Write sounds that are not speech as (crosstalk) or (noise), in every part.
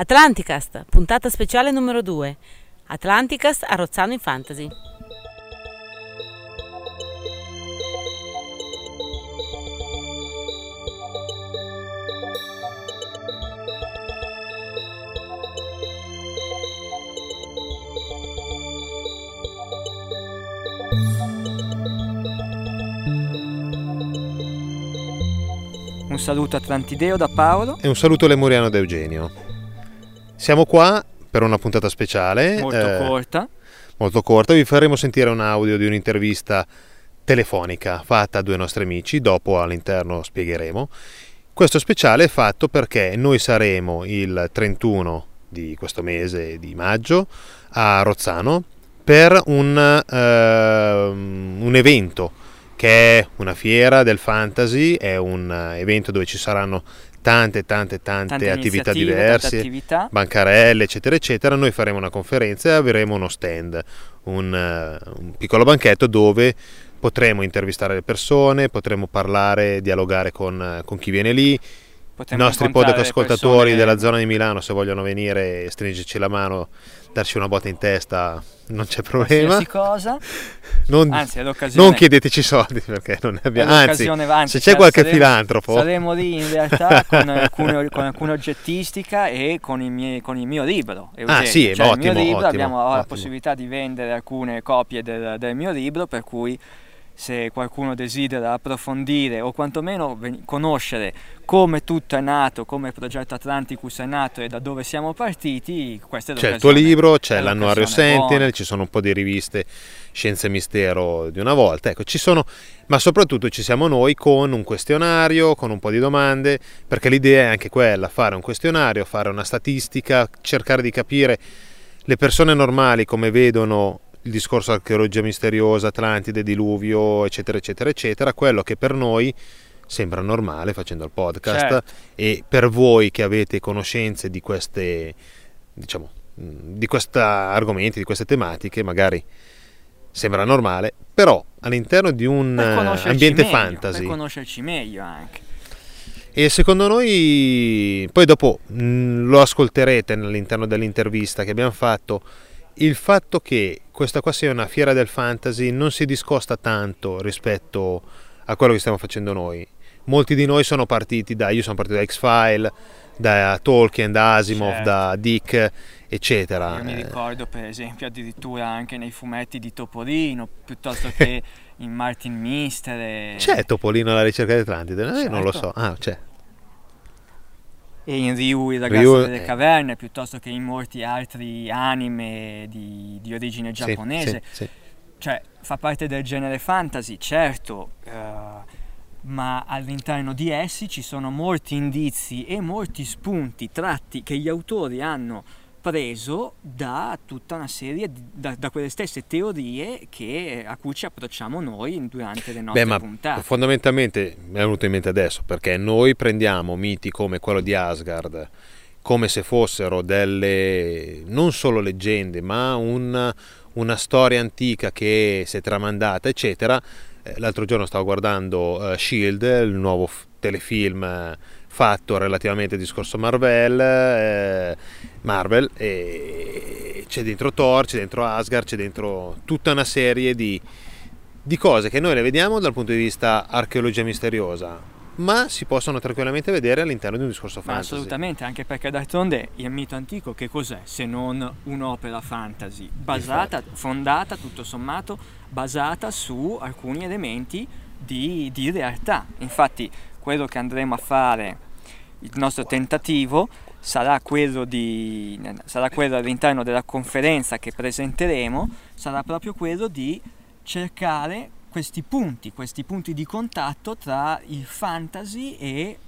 Atlanticast, puntata speciale numero 2. Atlanticast a Rozzano in Fantasy. Un saluto atlantideo da Paolo. E un saluto lemuriano da Eugenio. Siamo qua per una puntata speciale. Molto eh, corta. Molto corta. Vi faremo sentire un audio di un'intervista telefonica fatta a due nostri amici. Dopo all'interno spiegheremo. Questo speciale è fatto perché noi saremo il 31 di questo mese di maggio a Rozzano per un, eh, un evento che è una fiera del fantasy, è un evento dove ci saranno tante tante tante, Tante attività diverse, attività. bancarelle eccetera eccetera, noi faremo una conferenza e avremo uno stand, un, eh, un piccolo banchetto dove potremo intervistare le persone, potremo parlare, dialogare con, eh, con chi viene lì, i nostri podcast ascoltatori persone- della zona di Milano se vogliono venire e stringerci la mano, darci una botta in testa, non c'è problema. qualsiasi cosa. (laughs) Non, Anzi, non chiedeteci soldi perché non ne abbiamo. Anzi, anzi, se c'è sare- qualche saremo- filantropo, Saremo lì in realtà (laughs) con alcune, con alcune oggettistica e con il, mie- con il mio libro. Eugenio. Ah, sì, cioè, il ottimo, mio libro ottimo, abbiamo la ottimo. possibilità di vendere alcune copie del, del mio libro, per cui se qualcuno desidera approfondire o quantomeno conoscere come tutto è nato, come il progetto Atlanticus è nato e da dove siamo partiti, questa è c'è il tuo libro, c'è l'annuario Sentinel, ci sono un po' di riviste Scienza e Mistero di una volta. Ecco, ci sono, ma soprattutto ci siamo noi con un questionario, con un po' di domande, perché l'idea è anche quella, fare un questionario, fare una statistica, cercare di capire le persone normali come vedono il discorso archeologia misteriosa, Atlantide, diluvio, eccetera, eccetera, eccetera, quello che per noi sembra normale facendo il podcast Certo. e per voi che avete conoscenze di queste, diciamo, di questi argomenti, di queste tematiche, magari sembra normale, però all'interno di un eh, ambiente meglio, fantasy Per conoscerci meglio anche. e secondo noi, poi dopo mh, lo ascolterete all'interno dell'intervista che abbiamo fatto, il fatto che questa qua sia una fiera del fantasy non si discosta tanto rispetto a quello che stiamo facendo noi. Molti di noi sono partiti da, io sono partito da X-File, da Tolkien, da Asimov, Certo. da Dick, eccetera. Io mi Eh, ricordo per esempio addirittura anche nei fumetti di Topolino, piuttosto che (laughs) in Martin Mister. e- C'è Topolino alla ricerca di Atlantide? Eh, Non lo Certo. so. Ah, c'è. E in Ryu il ragazzo Ryu, delle caverne, piuttosto che in molti altri anime di, di origine giapponese. sì, sì. Cioè, fa parte del genere fantasy, certo, eh, ma all'interno di essi ci sono molti indizi e molti spunti tratti che gli autori hanno preso da tutta una serie di, da, da quelle stesse teorie che, a cui ci approcciamo noi durante le nostre Beh, ma puntate. fondamentalmente mi è venuto in mente adesso perché noi prendiamo miti come quello di Asgard come se fossero delle non solo leggende, ma un- una storia antica che si è tramandata, eccetera. Eh, L'altro giorno stavo guardando eh, Shield, il nuovo f- telefilm eh, fatto relativamente al discorso Marvel, eh, Marvel e c'è dentro Thor, c'è dentro Asgard, c'è dentro tutta una serie di, di cose che noi le vediamo dal punto di vista archeologia misteriosa, ma si possono tranquillamente vedere all'interno di un discorso fantasy. assolutamente, anche perché d'altronde il mito antico che cos'è se non un'opera fantasy basata, fondata tutto sommato, basata su alcuni elementi di, di realtà. Infatti quello che andremo a fare, il nostro tentativo, sarà quello, di, sarà quello all'interno della conferenza che presenteremo, sarà proprio quello di cercare questi punti, questi punti di contatto tra il fantasy e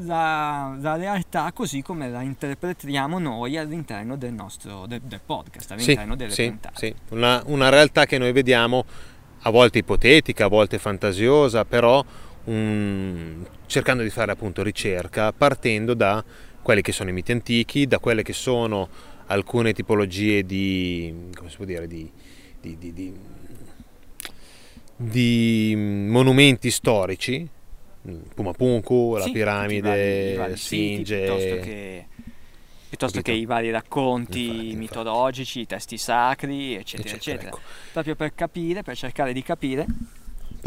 la, la realtà così come la interpretiamo noi all'interno del nostro del, del podcast, Sì, all'interno delle sì, puntate. sì. Una, una realtà che noi vediamo a volte ipotetica, a volte fantasiosa, però mm, cercando di fare appunto ricerca partendo da quelli che sono i miti antichi, da quelle che sono alcune tipologie di, come si può dire, di, di- di- di- di monumenti storici, Pumapunku, la Sì, piramide, i vari siti, Sfinge, piuttosto che piuttosto che i vari racconti Infatti, infatti. mitologici, i testi sacri, eccetera, Eccetera, eccetera. ecco. Proprio per capire, per cercare di capire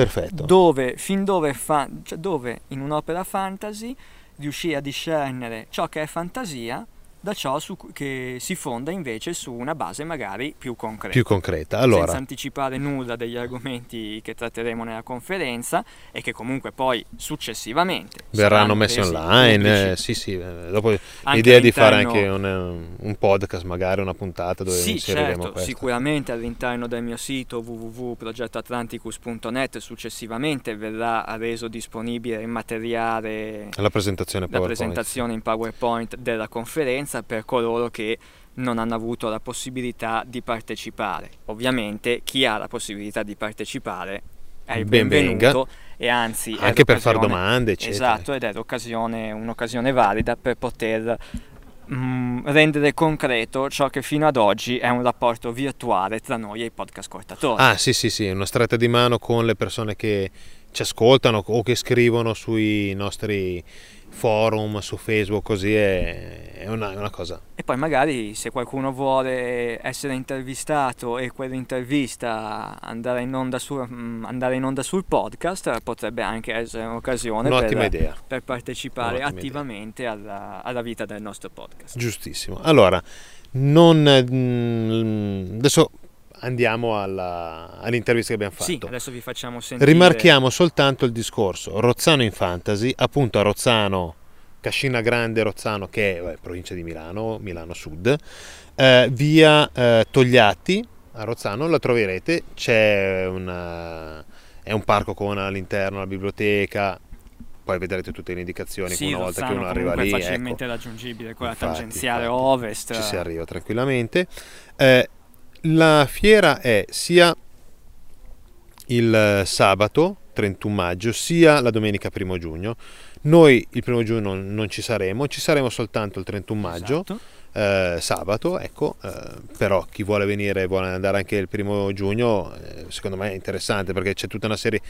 Perfetto. dove, fin dove, fa- cioè dove in un'opera fantasy riuscire a discernere ciò che è fantasia da ciò su che si fonda invece su una base magari più concreta. Più concreta. Allora, Senza anticipare nulla degli argomenti che tratteremo nella conferenza e che comunque poi successivamente verranno messi online. eh, sì, sì. eh, Dopo l'idea di fare anche un, un podcast, magari una puntata dove Sì, inseriremo certo, questo. sicuramente all'interno del mio sito www.progettoatlanticus.net successivamente verrà reso disponibile il materiale La presentazione la presentazione in PowerPoint della conferenza per coloro che non hanno avuto la possibilità di partecipare. Ovviamente chi ha la possibilità di partecipare è il Ben benvenuto e anzi Anche per fare domande, eccetera. Esatto, ed è un'occasione valida per poter mm, rendere concreto ciò che fino ad oggi è un rapporto virtuale tra noi e i podcast cortatori. Ah, sì, sì, sì, una stretta di mano con le persone che ci ascoltano o che scrivono sui nostri forum, su Facebook, così è, è una, è una cosa. E poi magari se qualcuno vuole essere intervistato e quell'intervista andare in onda, su- mm, andare in onda sul podcast potrebbe anche essere un'occasione per, idea. per partecipare Un'ottima attivamente alla, alla vita del nostro podcast. Giustissimo. Allora, non, mm, adesso andiamo alla- all'intervista che abbiamo fatto. Sì, adesso vi facciamo sentire Rimarchiamo soltanto il discorso Rozzano in Fantasy, appunto a Rozzano, Cascina Grande Rozzano, che è vabbè, provincia di Milano, Milano Sud, eh, via eh, Togliatti a Rozzano, la troverete, c'è una, è un parco con all'interno la biblioteca, poi vedrete tutte le indicazioni sì, una volta che uno arriva lì. è ecco. facilmente raggiungibile con la Infatti, tangenziale infatti, ovest. ci si arriva tranquillamente. Eh, la fiera è sia il eh, sabato 31 maggio sia la domenica 1 giugno. Noi il primo giugno non, ci saremo, ci saremo soltanto il 31 maggio, Esatto. Eh, sabato, ecco, eh, però chi vuole venire e vuole andare anche il primo giugno, eh, secondo me è interessante perché c'è tutta una serie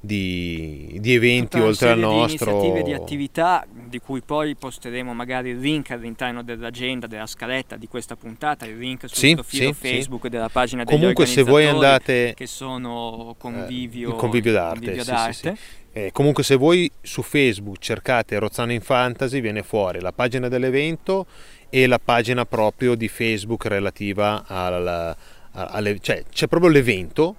di, di eventi oltre al nostro. di iniziative, di attività di cui poi posteremo magari il link all'interno dell'agenda, della scaletta di questa puntata, il link sul Sì, profilo sì, sì. Facebook della pagina degli Comunque se voi andate che sono convivio, il convivio d'arte, convivio sì, d'arte. sì, sì. Eh, comunque se voi su Facebook cercate Rozzano in Fantasy viene fuori la pagina dell'evento e la pagina proprio di Facebook relativa al, alle, cioè c'è proprio l'evento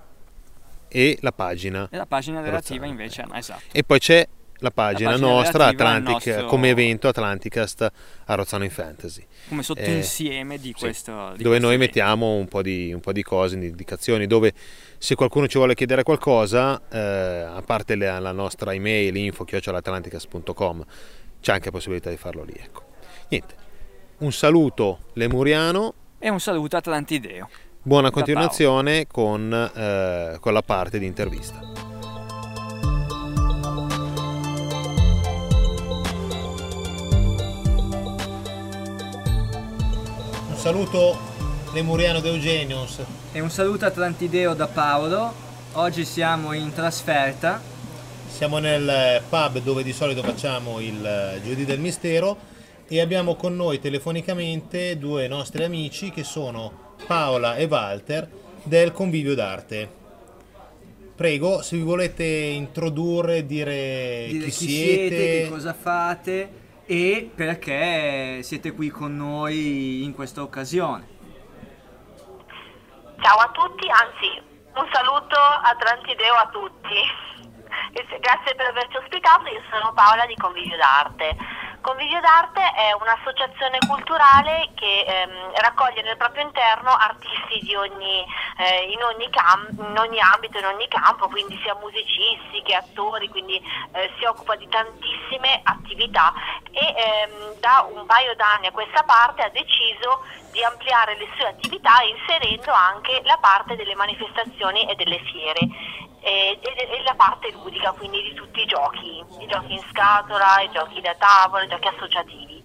e la pagina E la pagina relativa Rozzano, invece, ecco. esatto. e poi c'è la pagina, pagina nostra Atlantic nostro- come evento Atlanticast a Rozzano in Fantasy come Eh, sottoinsieme di sì, questo di dove noi evento. mettiamo un po, di, un po' di cose, di indicazioni, dove se qualcuno ci vuole chiedere qualcosa, eh, a parte la, la nostra email info-atlanticas.com, c'è anche la possibilità di farlo lì. Ecco. Niente, un saluto lemuriano, E un saluto a Atlantideo. buona Da continuazione con, eh, con la parte di intervista. Un saluto lemuriano di Eugenius. E un saluto a Atlantideo da Paolo. Oggi siamo in trasferta. Siamo nel pub dove di solito facciamo il eh, giovedì del mistero e abbiamo con noi telefonicamente due nostri amici che sono Paola e Walter del Convivio d'Arte. Prego, se vi volete introdurre, dire, dire chi, chi siete, che cosa fate e perché siete qui con noi in questa occasione. Ciao a tutti, anzi un saluto a Trantideo a tutti. (laughs) Grazie per averci ospitato, io sono Paola di Convivio d'Arte. Convivio d'Arte è un'associazione culturale che ehm, raccoglie nel proprio interno artisti ogni, eh, in, ogni in ogni ambito, in ogni campo, quindi sia musicisti che attori, quindi eh, si occupa di tantissime attività. E ehm, da un paio d'anni a questa parte ha deciso di ampliare le sue attività inserendo anche la parte delle manifestazioni e delle fiere e, e- e la parte ludica, quindi di tutti i giochi, i giochi in scatola, i giochi da tavola, i giochi associativi.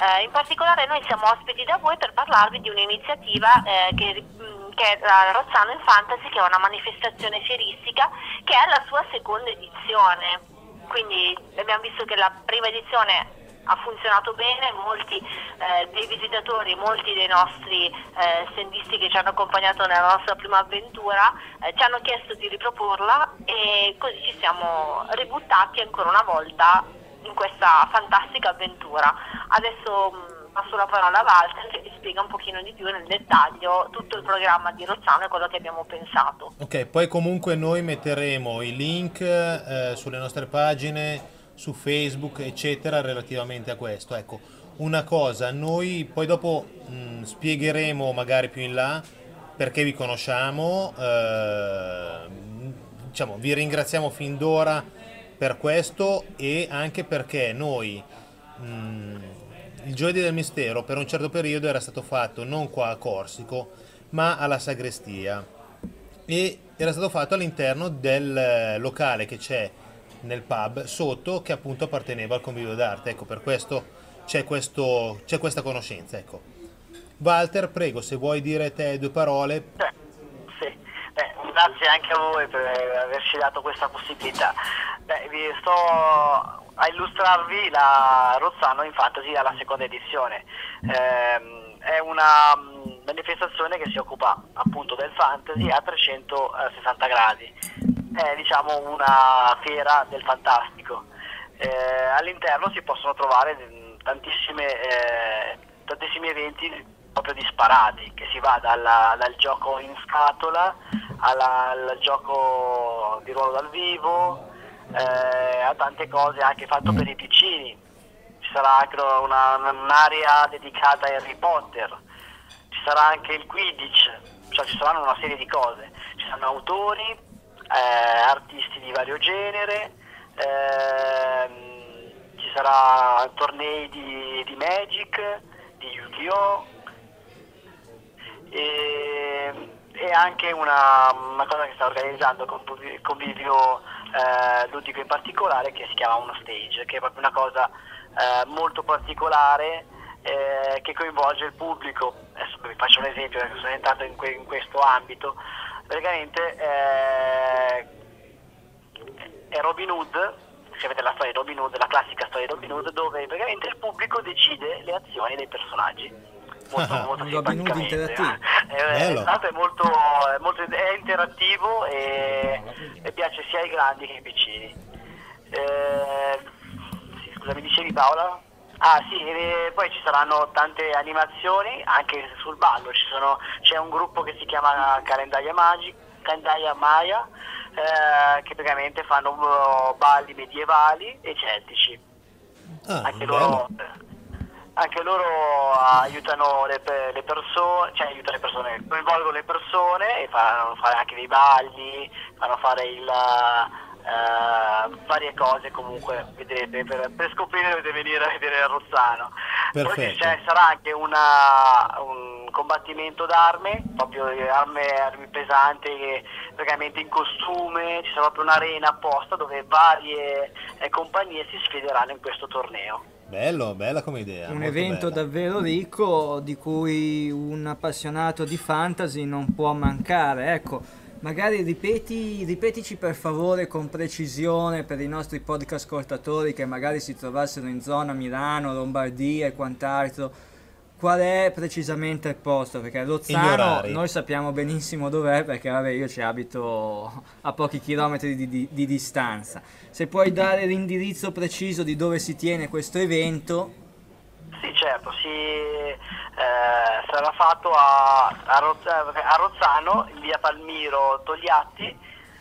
Eh, in particolare noi siamo ospiti da voi per parlarvi di un'iniziativa eh, che, mh, che è la Rozzano in Fantasy, che è una manifestazione fieristica che è la sua seconda edizione. Quindi abbiamo visto che la prima edizione ha funzionato bene, molti eh, dei visitatori, molti dei nostri eh, sendisti che ci hanno accompagnato nella nostra prima avventura eh, ci hanno chiesto di riproporla e così ci siamo ributtati ancora una volta in questa fantastica avventura. Adesso mh, passo la parola a Walter che vi spiega un pochino di più nel dettaglio tutto il programma di Rozzano e quello che abbiamo pensato. Ok, poi comunque noi metteremo i link eh, sulle nostre pagine su Facebook, eccetera, relativamente a questo. Ecco, una cosa, noi poi dopo mh, spiegheremo magari più in là perché vi conosciamo, eh, diciamo, vi ringraziamo fin d'ora per questo e anche perché noi mh, il Giovedì del Mistero per un certo periodo era stato fatto non qua a Corsico ma alla sagrestia e era stato fatto all'interno del locale che c'è nel pub sotto che appunto apparteneva al convivio d'arte. Ecco, per questo c'è, questo, c'è questa conoscenza. Ecco. Walter, prego, se vuoi dire te due parole. Beh, sì. Beh, grazie anche a voi per averci dato questa possibilità. Beh, vi sto a illustrarvi la Rozzano in Fantasy alla seconda edizione. Eh, è una manifestazione che si occupa appunto del fantasy a 360 gradi è diciamo, una fiera del fantastico. Eh, all'interno si possono trovare eh, tantissimi eventi proprio disparati, che si va dalla, dal gioco in scatola alla, al gioco di ruolo dal vivo, eh, a tante cose anche fatto per i piccini. Ci sarà anche una, un'area dedicata a Harry Potter, ci sarà anche il Quidditch, cioè ci saranno una serie di cose. Ci saranno autori, eh, artisti di vario genere, ehm, ci saranno tornei di, di, Magic, di Yu-Gi-Oh! E, e anche una, una, cosa che sta organizzando con Convivio eh, Ludico in particolare che si chiama Uno Stage, che è proprio una cosa eh, molto particolare eh, che coinvolge il pubblico. Adesso vi faccio un esempio sono entrato in, que- in questo ambito praticamente eh, è Robin Hood, se avete la storia di Robin Hood, la classica storia di Robin Hood, dove praticamente il pubblico decide le azioni dei personaggi. (laughs) Molto, molto Robin Hood interattivo. (laughs) Eh, è, molto, è, molto, è interattivo e, e, piace sia ai grandi che ai piccini. Eh, sì, scusa, mi dicevi Paola? Ah sì, e poi ci saranno tante animazioni anche sul ballo, sono, c'è un gruppo che si chiama Calendaria Magic, Calendaria Maya, eh, che praticamente fanno uh, balli medievali e celtici. Ah, anche, loro, anche, loro, aiutano le, le persone, cioè aiutano le persone, coinvolgono le persone e fanno fare anche dei balli, fanno fare il Uh, varie cose comunque vedrete per, per, scoprire dovete (laughs) venire a vedere Rozzano poi cioè, sarà anche una, un combattimento d'arme proprio arme, armi pesanti praticamente in costume ci sarà proprio un'arena apposta dove varie eh, compagnie si sfideranno in questo torneo Bello, bella come idea. Un evento bella. davvero ricco di cui un appassionato di fantasy non può mancare. Ecco, Magari ripeti, ripetici per favore con precisione per i nostri podcast ascoltatori che magari si trovassero in zona Milano, Lombardia e quant'altro. Qual è precisamente il posto? Perché Rozzano noi sappiamo benissimo dov'è perché vabbè, io ci abito a pochi chilometri di, di, di distanza. Se puoi dare l'indirizzo preciso di dove si tiene questo evento. Sì, certo, si, eh, sarà fatto a, a, Rozzano, in via Palmiro Togliatti,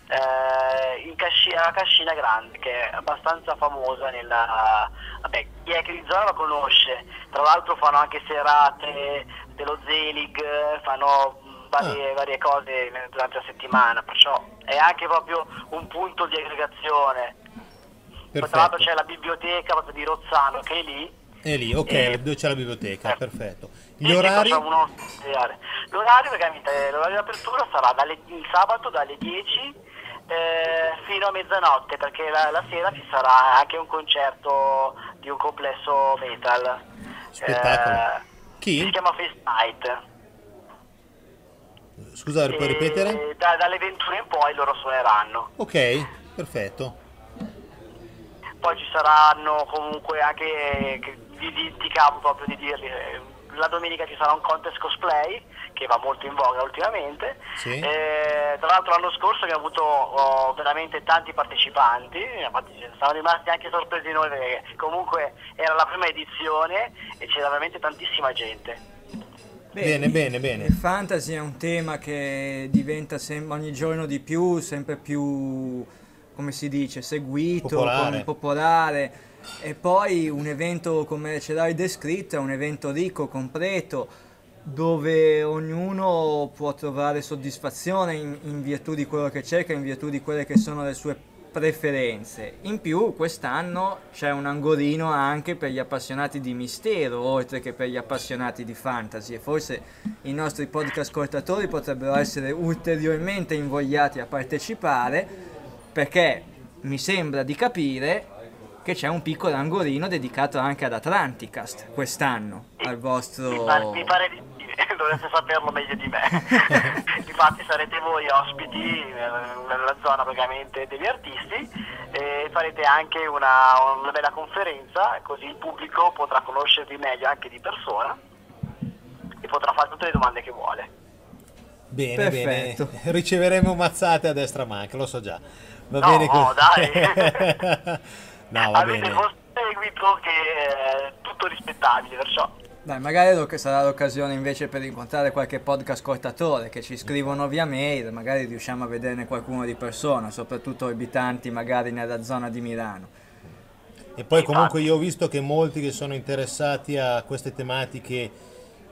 eh, in Cascina, Cascina Grande, che è abbastanza famosa nella... Vabbè, chi è che di zona la conosce, tra l'altro fanno anche serate dello Zelig, fanno varie, ah. varie cose durante la settimana, perciò è anche proprio un punto di aggregazione. Perfetto. Tra l'altro c'è la biblioteca proprio di Rozzano che è lì. È lì, ok, e... dove c'è la biblioteca, eh. perfetto. Gli orari? L'orario, l'orario d'apertura sarà dalle, il sabato dalle 10 eh, fino a mezzanotte perché la, la, sera ci sarà anche un concerto di un complesso metal. Spettacolo. Eh, Chi? Si chiama Face Night. Scusa, puoi ripetere? Da, dalle 21 in poi loro suoneranno. Ok, perfetto. poi ci saranno comunque anche, che vi dimenticavo proprio di dirli, eh, la domenica ci sarà un contest cosplay che va molto in voga ultimamente. Sì. Eh, tra l'altro l'anno scorso abbiamo avuto oh, veramente tanti partecipanti, infatti siamo rimasti anche sorpresi noi perché comunque era la prima edizione e c'era veramente tantissima gente. Bene, bene, bene. Il fantasy è un tema che diventa sem- ogni giorno di più, sempre più, come si dice, seguito, Popolare. popolare. E poi un evento come ce l'hai descritto, è un evento ricco, completo, dove ognuno può trovare soddisfazione in, in virtù di quello che cerca, in virtù di quelle che sono le sue preferenze. In più quest'anno c'è un angolino anche per gli appassionati di mistero, oltre che per gli appassionati di fantasy e forse i nostri podcast ascoltatori potrebbero essere ulteriormente invogliati a partecipare perché mi sembra di capire che c'è un piccolo angolino dedicato anche ad Atlanticast quest'anno, al Mi vostro... pare, mi pare di (laughs) dovreste saperlo meglio di me. (laughs) Infatti sarete voi ospiti nella zona praticamente degli artisti e farete anche una, una bella conferenza, così il pubblico potrà conoscervi meglio anche di persona e potrà fare tutte le domande che vuole. Bene, Perfetto. bene. (laughs) Riceveremo mazzate a destra manca, lo so già. Va No, bene no, così. dai. No, va Avete bene. seguito che è tutto rispettabile, perciò. Dai, magari sarà l'occasione invece per incontrare qualche podcast ascoltatore che ci scrivono via mail, magari riusciamo a vederne qualcuno di persona, soprattutto abitanti magari nella zona di Milano. E poi comunque io ho visto che molti che sono interessati a queste tematiche,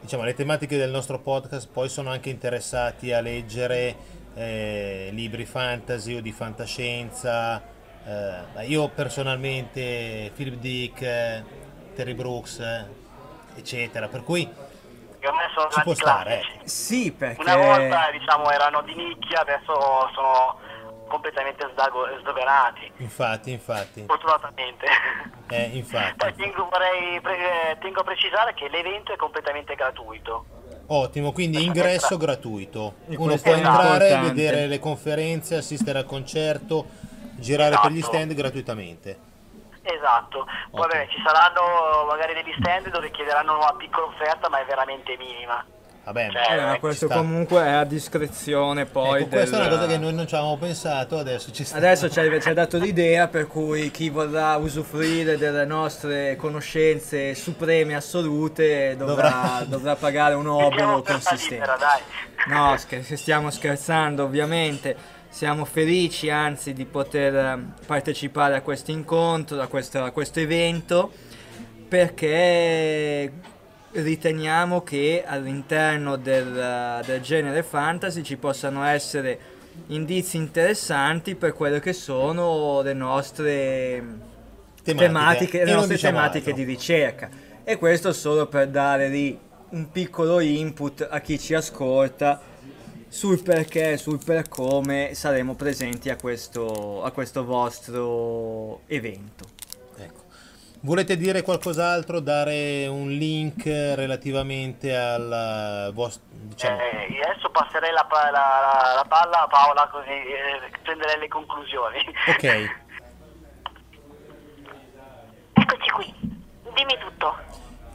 diciamo le tematiche del nostro podcast, poi sono anche interessati a leggere eh, libri fantasy o di fantascienza. Eh, io personalmente Philip Dick, eh, Terry Brooks, eh, eccetera, per cui Per me sono ci può stare. ecco. Sì, perché... Una volta diciamo erano di nicchia, adesso sono completamente sdago- sdoganati, Infatti, infatti, fortunatamente. eh, infatti. Poi (laughs) tengo, vorrei pre- eh, tengo a precisare che l'evento è completamente gratuito. Ottimo, quindi ingresso (laughs) gratuito. Uno può entrare, importante. vedere le conferenze, assistere al concerto, girare per gli Esatto. stand gratuitamente. Esatto, poi Ottimo. vabbè, ci saranno magari degli stand dove chiederanno una piccola offerta ma è veramente minima. Vabbè, Cioè, Eh, ma questo comunque è a discrezione poi Ecco, questa è una del- cosa che noi non ci avevamo pensato, adesso ci sta. Adesso ci hai, dato l'idea per cui chi vorrà usufruire delle nostre conoscenze supreme assolute dovrà, Dovrà- (laughs) dovrà pagare un obolo per consistente. libera, dai. No, scher- stiamo scherzando ovviamente. Siamo felici anzi di poter eh, partecipare a questo incontro, a questo, a questo evento, perché riteniamo che all'interno del, del genere fantasy ci possano essere indizi interessanti per quelle che sono le nostre tematiche, E le nostre diciamo tematiche di ricerca. E questo solo per dare lì un piccolo input a chi ci ascolta sul perché, sul per come saremo presenti a questo, a questo vostro evento. Ecco. Volete dire qualcos'altro? Dare un link relativamente al vostro... Diciamo, Eh, io adesso passerei la, pa- la- la palla a Paola così eh, prenderei le conclusioni. Ok, (laughs) Eccoci qui, dimmi tutto.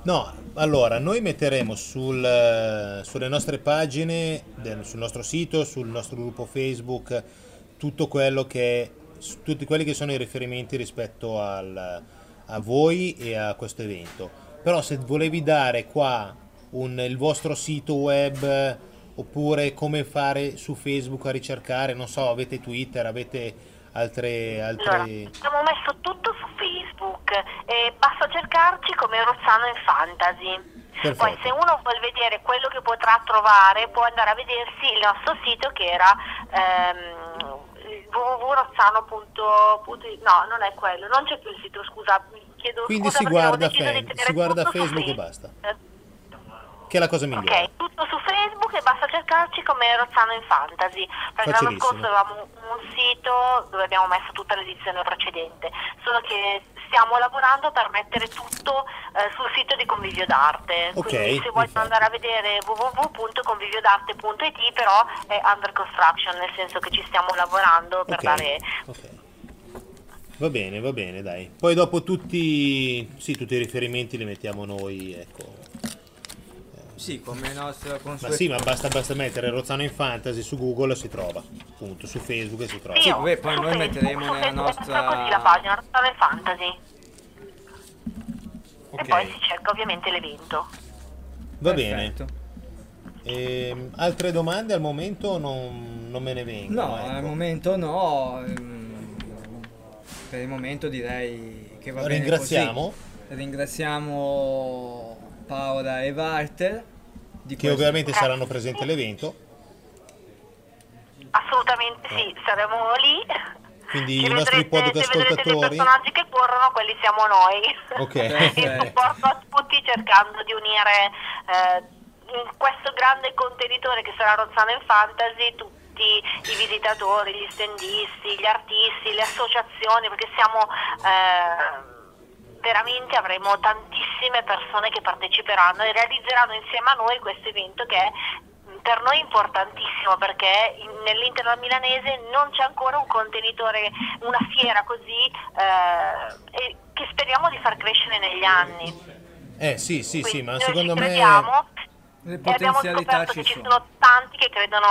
No, allora noi metteremo sul, eh, sulle nostre pagine, sul nostro sito, sul nostro gruppo Facebook, tutto quello che tutti quelli che sono i riferimenti rispetto al- a voi e a questo evento. Però se volevi dare qua un- il vostro sito web oppure come fare su Facebook a ricercare, non so, avete Twitter, avete altre... Allora, altre... abbiamo messo tutto su Facebook e basta cercarci come Rozzano in Fantasy. Perfetto. Poi se uno vuole vedere quello che potrà trovare può andare a vedersi il nostro sito che era ehm, www.rozzano.it no non è quello, non c'è più il sito scusa, mi chiedo Quindi scusa si guarda tenere si guarda Facebook e basta. Che è la cosa migliore. Ok, tutto su Facebook e basta cercarci come Rozzano in Fantasy. Perché l'anno scorso avevamo un, sito dove abbiamo messo tutta l'edizione precedente, solo che stiamo lavorando per mettere tutto eh, sul sito di Convivio d'Arte. Ok, Quindi se vogliono andare a vedere www.conviviodarte.it però è under construction, nel senso che ci stiamo lavorando per Ok, dare ok. Va bene, va bene, dai. Poi dopo tutti, sì, tutti i riferimenti li mettiamo noi, ecco. Sì, come nostra Ma consuetudine. sì, ma basta, basta mettere Rozzano in Fantasy su Google si trova, appunto, su Facebook si trova. Sì, vabbè, poi su noi Facebook, metteremo nella Facebook nostra- così la pagina, Rottame Fantasy. Ok, E poi si cerca ovviamente l'evento. va bene. Perfetto. Ehm, altre domande al momento non, non me ne vengono. No, ecco. al momento no. ehm, Per il momento direi che va bene Ringraziamo. Ringraziamo Paola e Walter. Di Che questo- ovviamente saranno presenti all'evento. Assolutamente sì, saremo lì. Quindi Ci i nostri vedrete- podcast se vedrete dei ascoltatori- personaggi che corrono, quelli siamo noi. Ok. (laughs) In supporto a tutti cercando di unire eh, in questo grande contenitore che sarà Rozzano in Fantasy tutti i visitatori, gli stendisti, gli artisti, le associazioni, perché siamo eh, veramente avremo tantissime persone che parteciperanno e realizzeranno insieme a noi questo evento che è mh, per noi importantissimo perché in- nell'Interland milanese non c'è ancora un contenitore, una fiera così eh, e che speriamo di far crescere negli anni. Eh sì, sì, sì, Quindi ma noi secondo me... crediamo Le e abbiamo scoperto ci che ci sono. sono tanti che credono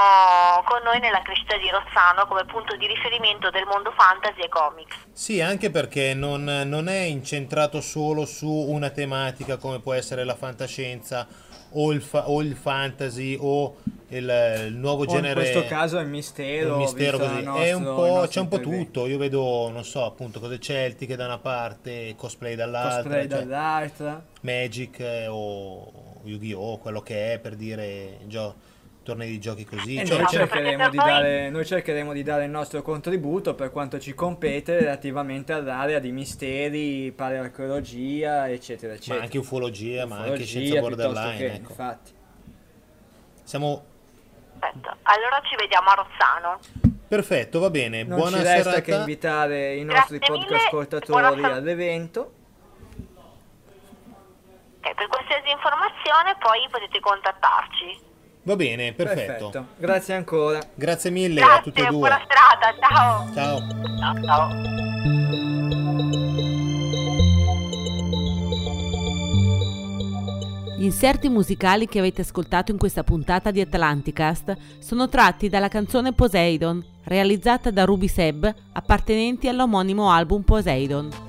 con noi nella crescita di Rossano come punto di riferimento del mondo fantasy e comics. Sì, anche perché non, non è incentrato solo su una tematica come può essere la fantascienza o il, fa- o il fantasy o il, il nuovo O in genere. questo caso il mistero. il mistero visto così. il È un nostro- po', il nostro c'è un po' tutto. Io vedo, non so, appunto, cose celtiche da una parte, cosplay dall'altra, Cosplay cioè, dall'altra. Magic eh, o Yu-Gi-Oh! quello che è per dire gio- tornei di giochi così. E Cioè, noi, c'è- cercheremo di dare, noi cercheremo di dare il nostro contributo per quanto ci compete relativamente all'area di misteri, palearcheologia, eccetera, ma eccetera. anche ufologia, ma anche Ufologia, scienza piuttosto borderline. che, ecco. infatti. Siamo Perfetto. Allora ci vediamo a Rossano. perfetto, va bene. Non Buona ci resta serata. che invitare i nostri podcast ascoltatori all'evento. Ok, per qualsiasi informazione poi potete contattarci. Va bene, perfetto. Grazie ancora. Grazie mille a tutti e Grazie, due. buona serata, ciao. Ciao. Ciao, ciao. Gli inserti musicali che avete ascoltato in questa puntata di Atlanticast sono tratti dalla canzone Poseidon, realizzata da Ruby Seb, appartenenti all'omonimo album Poseidon.